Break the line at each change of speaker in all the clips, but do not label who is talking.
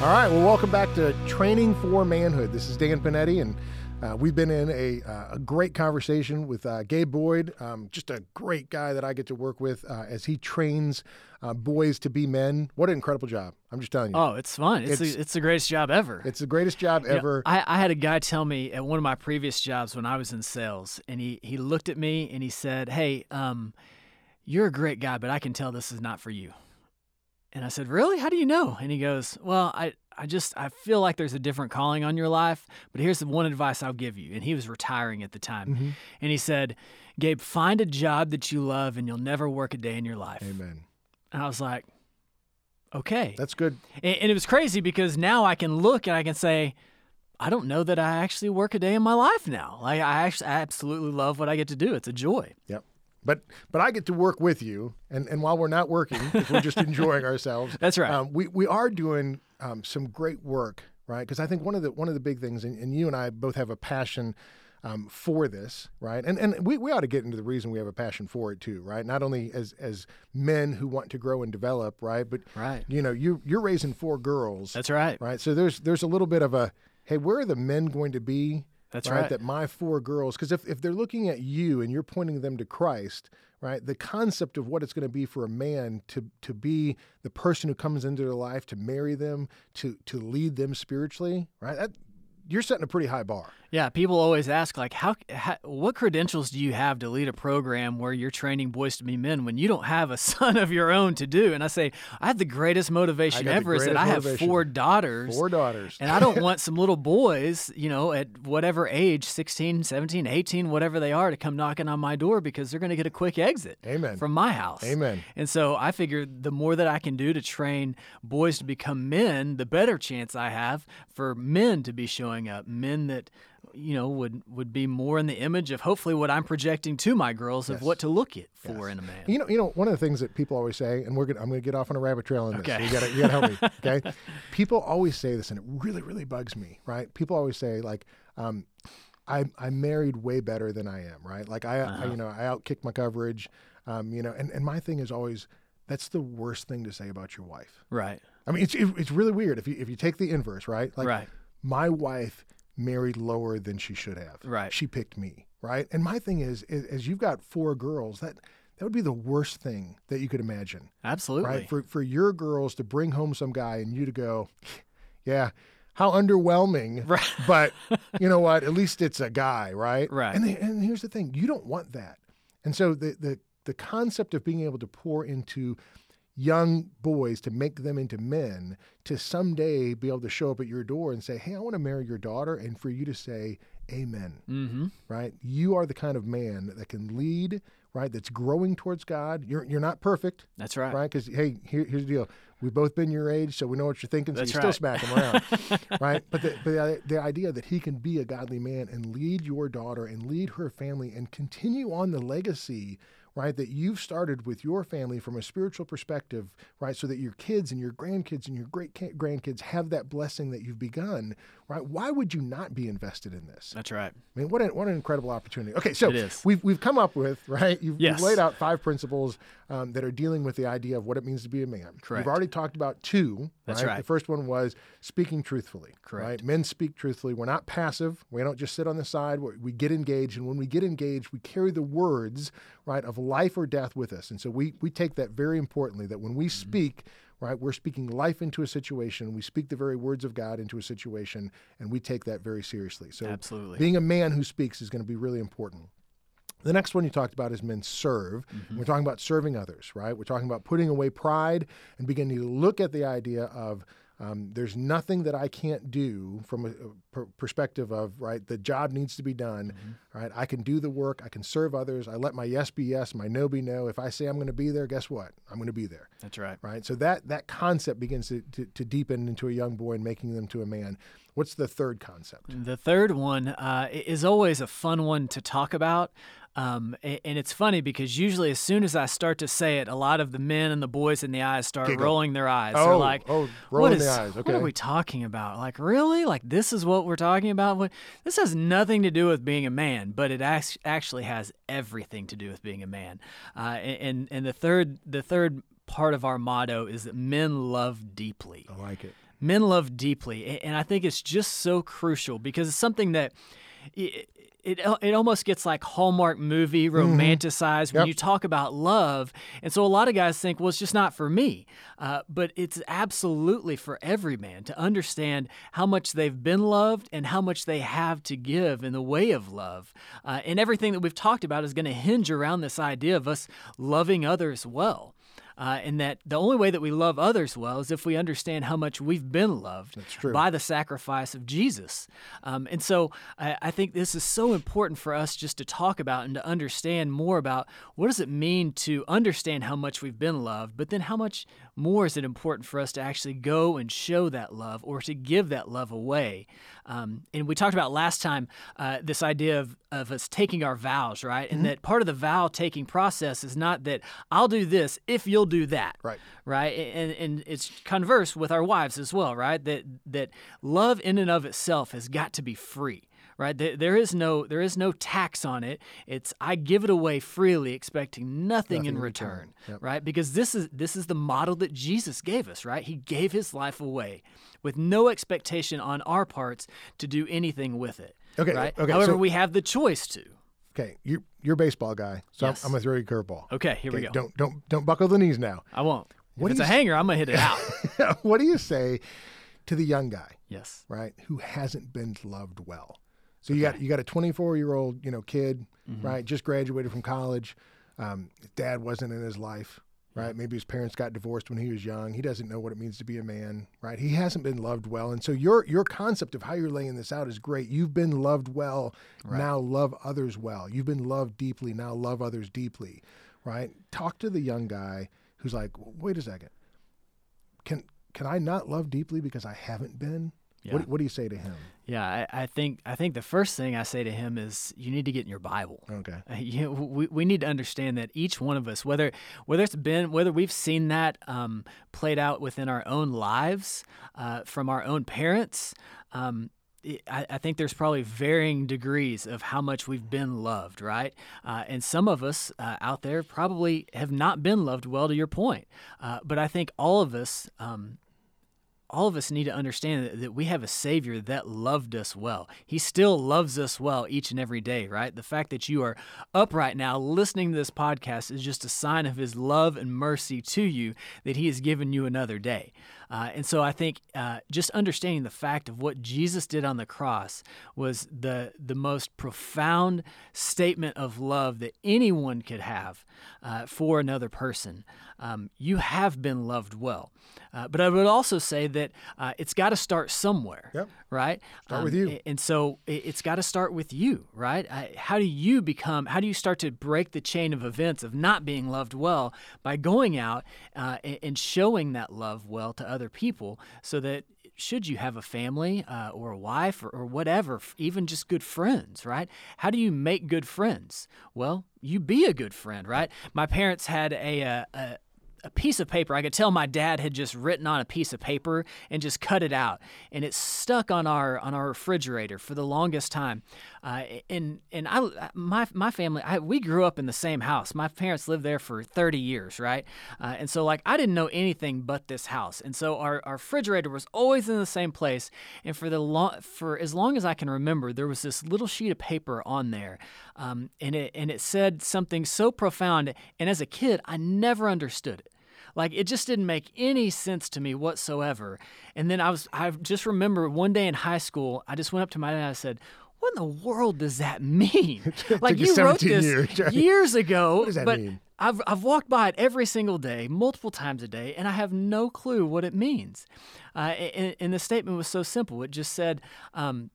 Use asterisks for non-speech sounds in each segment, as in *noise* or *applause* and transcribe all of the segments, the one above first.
All right, well, welcome back to Training for Manhood. This is Dan Panetti, and uh, we've been in a, uh, a great conversation with uh, Gabe Boyd, um, just a great guy that I get to work with uh, as he trains uh, boys to be men. What an incredible job! I'm just telling you.
Oh, it's fun. It's
It's-
the, it's the greatest job ever.
It's the greatest job
You know,
ever.
I, I had a guy tell me at one of my previous jobs when I was in sales, and he, he looked at me and he said, Hey, um, you're a great guy, but I can tell this is not for you. And I said, Really? How do you know? And he goes, Well, I, I just I feel like there's a different calling on your life, but here's the one advice I'll give you. And he was retiring at the time.
Mhm.
And he said, Gabe, find a job that you love and you'll never work a day in your life.
Amen.
And I was like, Okay.
That's good.
And, and it was crazy because now I can look and I can say, I don't know that I actually work a day in my life now. Like I actually I absolutely love what I get to do. It's a joy.
Yep. But but I get to work with you, and, and while we're not working, we're just *laughs* enjoying ourselves,
That's right.
Um, we we are doing um, some great work, right? Because I think one of the one of the big things, and, and you and I both have a passion um, for this, right? And and we, we ought to get into the reason we have a passion for it too, right? Not only as as men who want to grow and develop, right? But
Right.
you know, you you're raising four girls,
That's right.
right? So there's there's a little bit of a hey, where are the men going to be?
That's
right?
right.
That my four girls, because if, if they're looking at you and you're pointing them to Christ, right? The concept of what it's going to be for a man to to be the person who comes into their life, to marry them, to to lead them spiritually, right? That you're setting a pretty high bar.
Yeah, people always ask like how, how what credentials do you have to lead a program where you're training boys to be men when you don't have a *laughs* son of your own to do? And I say, I have the greatest motivation ever is that I have
motivation.
four daughters.
Four daughters.
And I don't *laughs* want some little boys, you know, at whatever age, 16, 17, 18, whatever they are, to come knocking on my door because they're going to get a quick exit
Amen.
from my house.
Amen.
And so I figured the more that I can do to train boys to become men, the better chance I have for men to be showing up, men that you know would would be more in the image of hopefully what I'm projecting to my girls of
Yes.
what to look at for in a man.
You know, you know, one of the things that people always say, and we're gonna, I'm going to get off on a rabbit trail on this.
Okay.
So you got you to help me. *laughs* Okay. people always say this, and it really, really bugs me. Right? People always say like, um, I, I married way better than I am. Right? Like I, I you know, I outkick my coverage. Um, you know, and, and my thing is always, that's the worst thing to say about your wife.
Right.
I mean, it's it, it's really weird if you if you take the inverse, right? Like
Right.
My wife married lower than she should have.
Right.
She picked me, right? And my thing is, is as you've got four girls, that that would be the worst thing that you could imagine,
Absolutely.
right? For for your girls to bring home some guy and you to go, yeah, how underwhelming. *laughs*
Right.
But you know what? At least it's a guy, right?
Right.
And they, and here's the thing: you don't want that. And so the the the concept of being able to pour into young boys to make them into men to someday be able to show up at your door and say, "Hey, I want to marry your daughter," and for you to say, "Amen."
mm-hmm.
Right? You are the kind of man that can lead. Right? That's growing towards God. You're you're not perfect.
That's right.
Right? Because hey, here, here's the deal. We've both been your age, so we know what you're thinking. So
That's
you still
right.
smack him around, *laughs* right? But the, but the, the idea that he can be a godly man and lead your daughter and lead her family and continue on the legacy, right, that you've started with your family from a spiritual perspective, right, so that your kids and your grandkids and your great grandkids have that blessing that you've begun, right? Why would you not be invested in this?
That's right.
I mean, what an, what an incredible opportunity. Okay, so we've we've come up with right. You've,
Yes.
you've laid out five principles um, that are dealing with the idea of what it means to be a man.
Correct.
We've already talked about two.
That's
right?
right.
The first one was speaking truthfully.
Correct.
Right. Men speak truthfully. We're not passive. We don't just sit on the side. we we get engaged, and when we get engaged, we carry the words right of life or death with us. And so we we take that very importantly. That when we
Mm-hmm.
speak. Right, we're speaking life into a situation. We speak the very words of God into a situation, and we take that very seriously. So,
Absolutely.
being a man who speaks is going to be really important. The next one you talked about is men serve.
Mm-hmm.
We're talking about serving others, right? We're talking about putting away pride and beginning to look at the idea of um, there's nothing that I can't do from a, a per- perspective of right. The job needs to be done, right? I can do the work. I can serve others. I let my yes be yes, my no be no. If I say I'm going to be there, guess what? I'm going to be there.
That's right.
Right. So that that concept begins to, to, to deepen into a young boy and making them to a man. What's the third concept?
The third one uh, is always a fun one to talk about. Um, and it's funny because usually, as soon as I start to say it, a lot of the men and the boys in the eyes start
Giggle.
rolling their eyes.
Oh,
They're like,
oh,
"What
rolling
is?
the eyes. Okay.
What are we talking about? Like, really? Like, this is what we're talking about? What? This has nothing to do with being a man, but it actually has everything to do with being a man. Uh, and and the third the third part of our motto is that men love deeply
I like it.
men love deeply and i think it's just so crucial because it's something that it, it, almost gets like hallmark movie romanticized when
Yep.
you talk about love. And so a lot of guys think well it's just not for me. Uh, but it's absolutely for every man to understand how much they've been loved and how much they have to give in the way of love. Uh, and everything that we've talked about is going to hinge around this idea of us loving others well uh, and that the only way that we love others well is if we understand how much we've been loved by the sacrifice of Jesus. Um, and so I, I think this is so important for us just to talk about and to understand more about what does it mean to understand how much we've been loved, but then how much more is it important for us to actually go and show that love or to give that love away. Um, and we talked about last time uh, this idea of, of us taking our vows, right? And that part of the vow taking process is not that I'll do this if you'll do that
Right.
right? And, and it's converse with our wives as well right? That that love in and of itself has got to be free right? There, is no there is no tax on it. It's i give it away freely expecting nothing, in
in
return,
return. Yep.
right? Because this is this is the model that jesus gave us right? He gave his life away with no expectation on our parts to do anything with it
Okay,
right?
okay,
however
so-
we have the choice to
Okay. You you're a baseball guy, so I'm- I'm, gonna throw you a curveball.
okay here we go
Don't don't don't buckle the knees now.
i won't
What
if it's a hanger i'm gonna hit it out *laughs*
what do you say to the young guy,
yes
right, who hasn't been loved well? So you got you got a 24 year old you know kid,
Mm-hmm.
right, just graduated from college. Um, dad wasn't in his life, right? Maybe his parents got divorced when he was young. He doesn't know what it means to be a man, right? He hasn't been loved well, and so your your concept of how you're laying this out is great. You've been loved well, right. now love others well. You've been loved deeply, now love others deeply, right? Talk to the young guy who's like, wait a second, can can I not love deeply because I haven't been?
Yeah.
What, what do you say to him?
Yeah, I, I think I think the first thing I say to him is you need to get in your Bible.
Okay. *laughs*
You, we, we need to understand that each one of us, whether whether it's been whether we've seen that um, played out within our own lives, uh, from our own parents, um, I, I think there's probably varying degrees of how much we've been loved, right? Uh, and some of us uh, out there probably have not been loved well, to your point. Uh, but I think all of us. Um, all of us need to understand that, we have a Savior that loved us well. He still loves us well each and every day, right? The fact that you are up right now listening to this podcast is just a sign of His love and mercy to you that He has given you another day. Uh, and so I think uh, just understanding the fact of what Jesus did on the cross was the the most profound statement of love that anyone could have uh, for another person. Um, you have been loved well, uh, but I would also say that uh, it's got to start somewhere,
Yep.
right?
Start with you.
And so it- it's got to start with you, right? How do you become? How do you start to break the chain of events of not being loved well by going out uh, and showing that love well to other people, so that should you have a family uh, or a wife or, or whatever, even just good friends, right? How do you make good friends? Well, you be a good friend, right? My parents had a, uh, a a piece of paper. I could tell my dad had just written on a piece of paper and just cut it out, and it stuck on our on our refrigerator for the longest time. Uh, and and I my my family I, we grew up in the same house. My parents lived there for 30 years, right? Uh, and so like I didn't know anything but this house, and so our, our refrigerator was always in the same place. And for the long for as long as I can remember, there was this little sheet of paper on there, um, and it and it said something so profound. And as a kid, I never understood it. Like it just didn't make any sense to me whatsoever. And then I was I just remember one day in high school, I just went up to my dad and I said, "What in the world does that *laughs* mean?" *laughs* like
you
you wrote this
years, right?
years ago,
does that
but
mean?
I've I've walked by it every single day, multiple times a day, and I have no clue what it means. Uh, and, and the statement was so simple. It just said, um,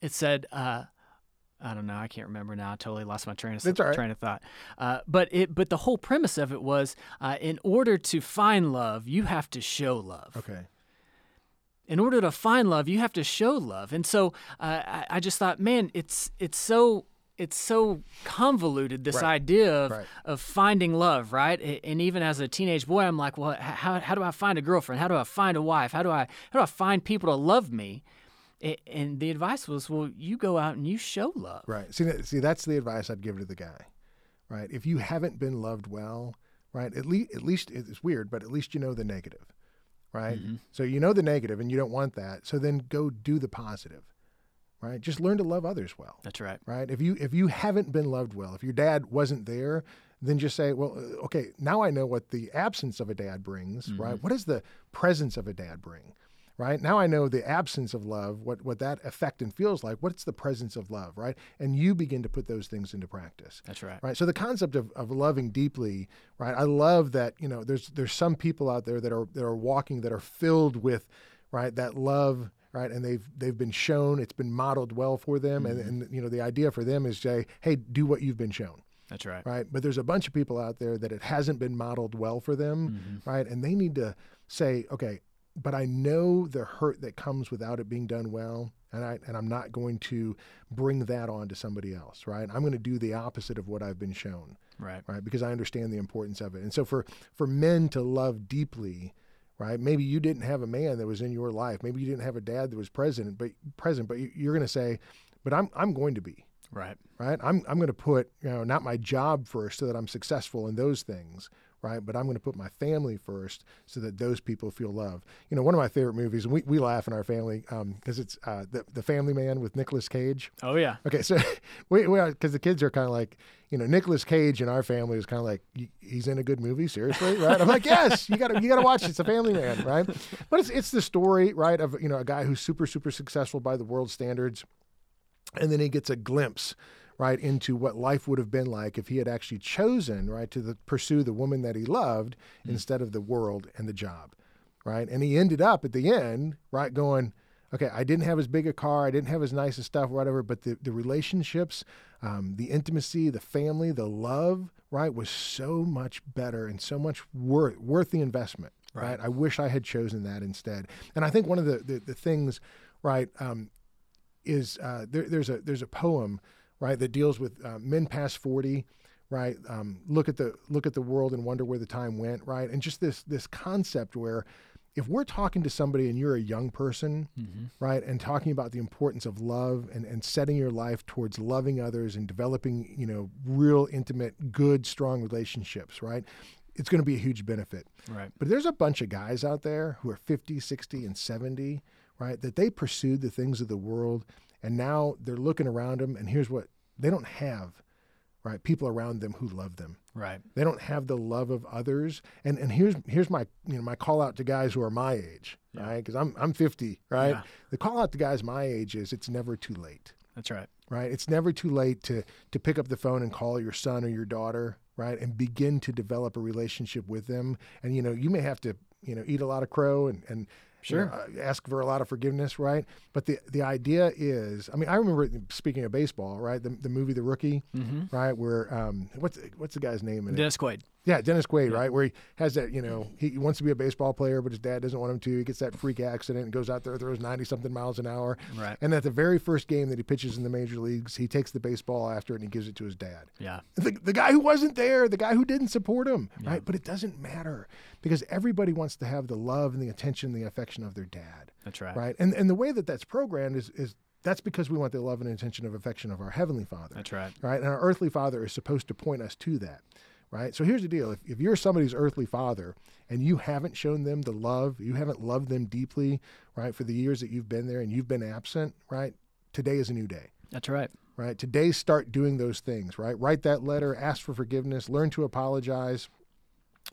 it said. Uh, I don't know. I can't remember now. I totally lost my train of
right.
train of thought. Uh, but it but the whole premise of it was, uh, in order to find love, you have to show love.
Okay.
In order to find love, you have to show love. And so uh, I, I just thought, man, it's it's so it's so convoluted this
Right.
idea of,
Right.
of finding love right and even as a teenage boy i'm like well how, how do i find a girlfriend how do i find a wife how do i how do i find people to love me and the advice was well you go out and you show love
Right. See, that, see, that's the advice I'd give to the guy. Right. If you haven't been loved well, right, at least, at least it's weird, but at least you know the negative. Right. So you know the negative and you don't want that. So then go do the positive. Right. Just learn to love others well.
that's right
Right. If you if you haven't been loved well, if your dad wasn't there, then just say, well, uh, okay, now I know what the absence of a dad brings. Right. What does the presence of a dad bring? Right? Now I know the absence of love, what, what that effect and feels like. What's the presence of love, right? And you begin to put those things into practice.
that's right
Right. So the concept of, of loving deeply, right? I love that, you know, there's there's some people out there that are that are walking that are filled with, right, that love, right? And they've they've been shown, it's been modeled well for them. And, mm-hmm. and you know, the idea for them is say, hey, do what you've been shown.
that's right
Right. But there's a bunch of people out there that it hasn't been modeled well for them, mm-hmm. right? And they need to say, okay, but I know the hurt that comes without it being done well. And I and I'm not going to bring that on to somebody else, right? I'm going to do the opposite of what I've been shown,
right
right? Because I understand the importance of it. And so for for men to love deeply, right? Maybe you didn't have a man that was in your life. Maybe you didn't have a dad that was present, but present, but you- you're going to say, but I'm I'm going to be,
right
right? I'm I'm going to put you know not my job first so that I'm successful in those things, right? But I'm going to put my family first so that those people feel love. You know, one of my favorite movies, and we, we laugh in our family because it's uh, the the Family Man with Nicolas Cage.
oh yeah
Okay, so *laughs* we are, because the kids are kind of like you know Nicolas Cage in our family is kind of like he's in a good movie seriously right I'm like yes you got to you got to watch it. it's a family man right but it's it's the story right of you know a guy who's super super successful by the world standards and then he gets a glimpse right into what life would have been like if he had actually chosen right to the, pursue the woman that he loved instead of the world and the job right? And he ended up at the end right going okay i didn't have as big a car i didn't have as nice as stuff whatever but the, the relationships um, the intimacy the family the love right was so much better and so much worth worth the investment right, i wish i had chosen that instead. And i think one of the the, the things right um, is uh, there, there's a there's a poem right that deals with uh, men past 40 right um, look at the look at the world and wonder where the time went right? And just this this concept where if we're talking to somebody and you're a young person right and talking about the importance of love and, and setting your life towards loving others and developing you know real intimate good strong relationships right it's going to be a huge benefit.
Right.
But there's a bunch of guys out there who are 50, 60, and 70, right? That they pursued the things of the world and now they're looking around them and here's what they don't have, right? People around them who love them.
right
They don't have the love of others. And and here's here's my you know my call out to guys who are my age,
Yeah.
right? Because I'm I'm 50, right?
Yeah.
The call out to guys my age is it's never too late
that's right
right? It's never too late to to pick up the phone and call your son or your daughter, right? And begin to develop a relationship with them. And you know, you may have to, you know, eat a lot of crow and and you know,
Sure.
uh, ask for a lot of forgiveness, right? But the the idea is, I mean, I remember speaking of baseball, right? The, the movie The Rookie,
mm-hmm.
right? Where um, what's what's the guy's name in it?
dennis quaid
Yeah, Dennis Quaid, right? Where he has that, you know, he wants to be a baseball player, but his dad doesn't want him to. He gets that freak accident and goes out there, throws 90 something miles an hour.
right
And at the very first game that he pitches in the major leagues, he takes the baseball after it and he gives it to his dad.
yeah
The, the guy who wasn't there, the guy who didn't support him, right? But it doesn't matter because everybody wants to have the love and the attention and the affection of their dad,
that's right
right? And and the way that that's programmed is is that's because we want the love and attention of affection of our heavenly Father
that's right
right? And our earthly father is supposed to point us to that, right? So here's the deal: if, if you're somebody's earthly father and you haven't shown them the love, you haven't loved them deeply, right, for the years that you've been there and you've been absent, right? Today is a new day.
that's right
Right. Today, start doing those things. Right. Write that letter. Ask for forgiveness. Learn to apologize.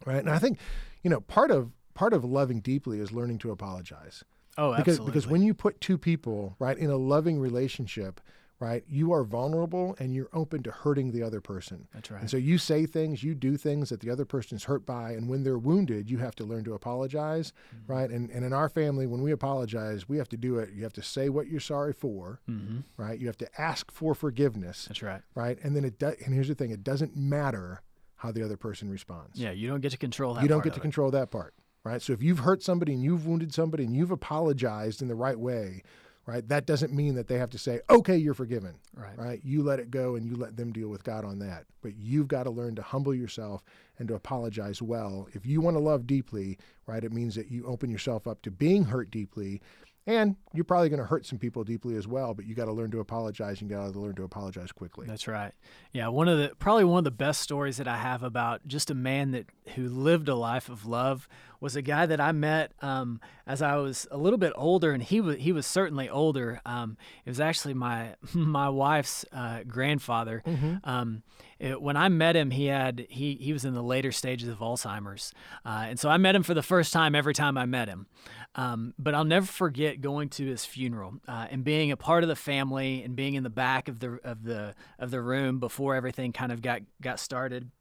Right. And I think, you know, part of part of loving deeply is learning to apologize
oh absolutely.
because because when you put two people right in a loving relationship right? You are vulnerable and you're open to hurting the other person.
That's right.
And so you say things, you do things that the other person is hurt by, and when they're wounded, you have to learn to apologize,
Mm-hmm.
right? And and in our family, when we apologize, we have to do it. You have to say what you're sorry for,
mm-hmm.
right? You have to ask for forgiveness,
That's right.
right? And then it does. And here's the thing: it doesn't matter how the other person responds.
Yeah, you don't get to control that.
you don't get to
it.
control that part, right? So if you've hurt somebody and you've wounded somebody and you've apologized in the right way, right? That doesn't mean that they have to say, "Okay, you're forgiven."
Right.
right? You let it go and you let them deal with God on that. But you've got to learn to humble yourself and to apologize well. If you want to love deeply, right, it means that you open yourself up to being hurt deeply. And you're probably going to hurt some people deeply as well, but you got to learn to apologize and you got to learn to apologize quickly.
That's right. Yeah, one of the probably one of the best stories that I have about just a man that who lived a life of love was a guy that I met um, as I was a little bit older, and he was he was certainly older. Um, it was actually my *laughs* my wife's uh, grandfather. Um, it- when I met him, he had he he was in the later stages of Alzheimer's, uh, and so I met him for the first time every time I met him. Um, but I'll never forget going to his funeral uh, and being a part of the family and being in the back of the of the of the room before everything kind of got got started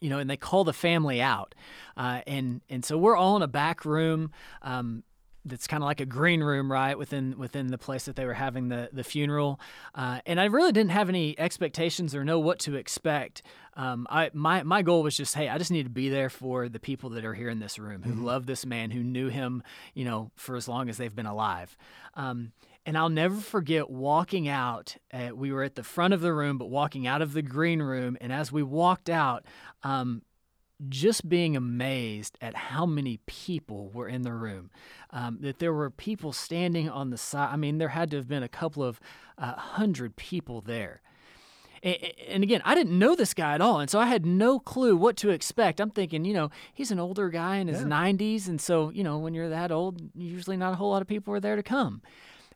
you know, and they call the family out, uh, and and so we're all in a back room. Um, that's kind of like a green room, right within within the place that they were having the the funeral, uh, and I really didn't have any expectations or know what to expect. Um, I my my goal was just, hey, I just need to be there for the people that are here in this room who love this man, who knew him, you know, for as long as they've been alive. Um, and I'll never forget walking out. Uh, we were at the front of the room, but walking out of the green room. And as we walked out, um, just being amazed at how many people were in the room. Um, that there were people standing on the side. I mean, there had to have been a couple of uh, hundred people there. And again, I didn't know this guy at all. And so I had no clue what to expect. I'm thinking, you know, he's an older guy in his
Yeah.
90s. And so, you know, when you're that old, usually not a whole lot of people are there to come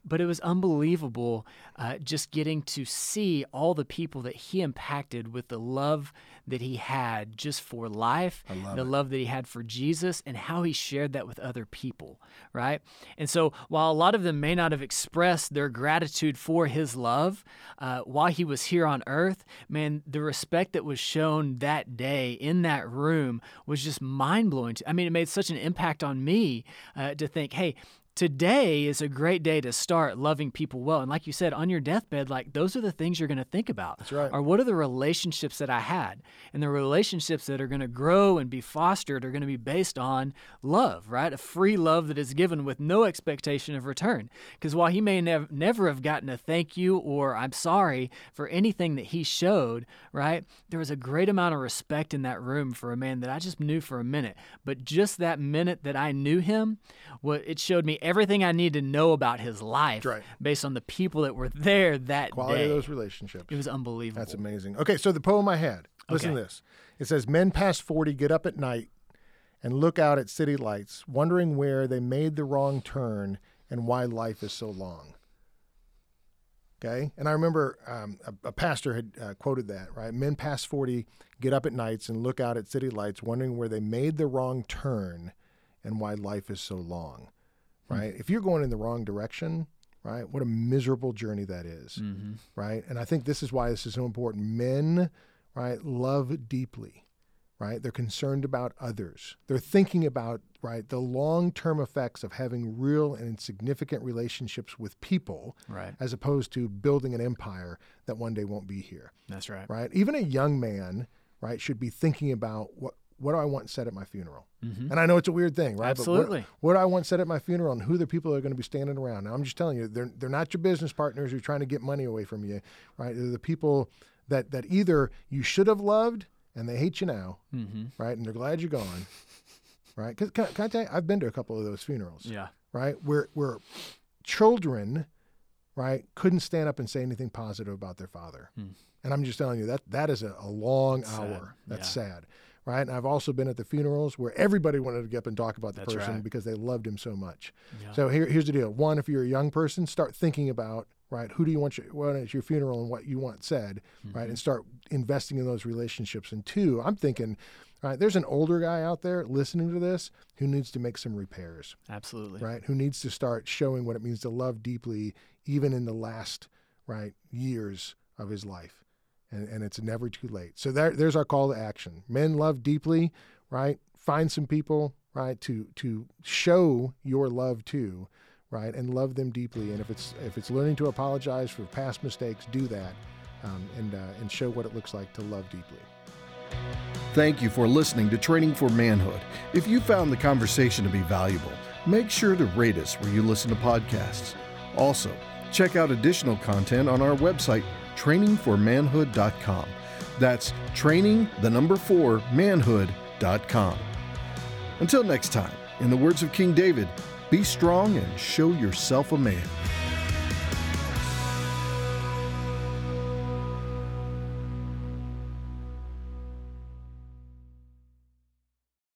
but it was unbelievable uh, just getting to see all the people that he impacted with the love that he had just for life,
love
the
it.
love that he had for Jesus, and how he shared that with other people, right? And so while a lot of them may not have expressed their gratitude for his love uh, while he was here on earth, man, the respect that was shown that day in that room was just mind blowing. I mean, it made such an impact on me uh, to think, hey, today is a great day to start loving people well. And like you said, on your deathbed, like those are the things you're going to think about.
That's right.
Are what are the relationships that I had? And the relationships that are going to grow and be fostered are going to be based on love, right? A free love that is given with no expectation of return. Because while he may nev- never have gotten a thank you or I'm sorry for anything that he showed, right? There was a great amount of respect in that room for a man that I just knew for a minute. But just that minute that I knew him, what it showed me everything I need to know about his life
Right.
based on the people that were there that
Quality
day.
of those relationships.
it was unbelievable.
That's amazing. Okay, so the poem I had. Listen
Okay.
to this. It says, "Men past forty get up at night and look out at city lights, wondering where they made the wrong turn and why life is so long." Okay, and I remember um, a, a pastor had uh, quoted that. Right, men past forty get up at nights and look out at city lights, wondering where they made the wrong turn and why life is so long. Right, if you're going in the wrong direction, right, what a miserable journey that is
Mm-hmm.
right? And I think this is why this is so important. Men, right, love deeply, right? They're concerned about others. They're thinking about, right, the long term effects of having real and significant relationships with people
Right.
as opposed to building an empire that one day won't be here,
That's right.
right? Even a young man, right, should be thinking about what. What do I want said at my funeral?
Mm-hmm.
And I know it's a weird thing, right? But
Absolutely.
what, what do I want said at my funeral and who the people are going to be standing around? Now, I'm just telling you, they're, they're not your business partners who are trying to get money away from you, right? They're the people that, that either you should have loved and they hate you now,
Mm-hmm.
right? And they're glad you're gone, right? Because can, can I tell you, I've been to a couple of those funerals,
Yeah.
right? Where, where children, right, couldn't stand up and say anything positive about their father.
Hmm.
And I'm just telling you that that is a, a long
Sad.
hour. That's
Yeah.
sad. Right. And I've also been at the funerals where everybody wanted to get up and talk about the
That's
person
right.
because they loved him so much.
Yeah.
So here, here's the deal. One, if you're a young person, start thinking about, right, who do you want your, when it's your funeral and what you want said,
Mm-hmm.
right, and start investing in those relationships. And two, I'm thinking, right, there's an older guy out there listening to this who needs to make some repairs,
Absolutely.
right, who needs to start showing what it means to love deeply, even in the last, right, years of his life. And, and it's never too late. So there, there's our call to action. Men love deeply, right? Find some people, right, to to show your love to, right, and love them deeply. And if it's if it's learning to apologize for past mistakes, do that, um, and uh, and show what it looks like to love deeply.
Thank you for listening to Training for Manhood. If you found the conversation to be valuable, make sure to rate us where you listen to podcasts. Also, check out additional content on our website, trainingformanhood.com. That's training, the number four, manhood.com. Until next time, in the words of King David, be strong and show yourself a man.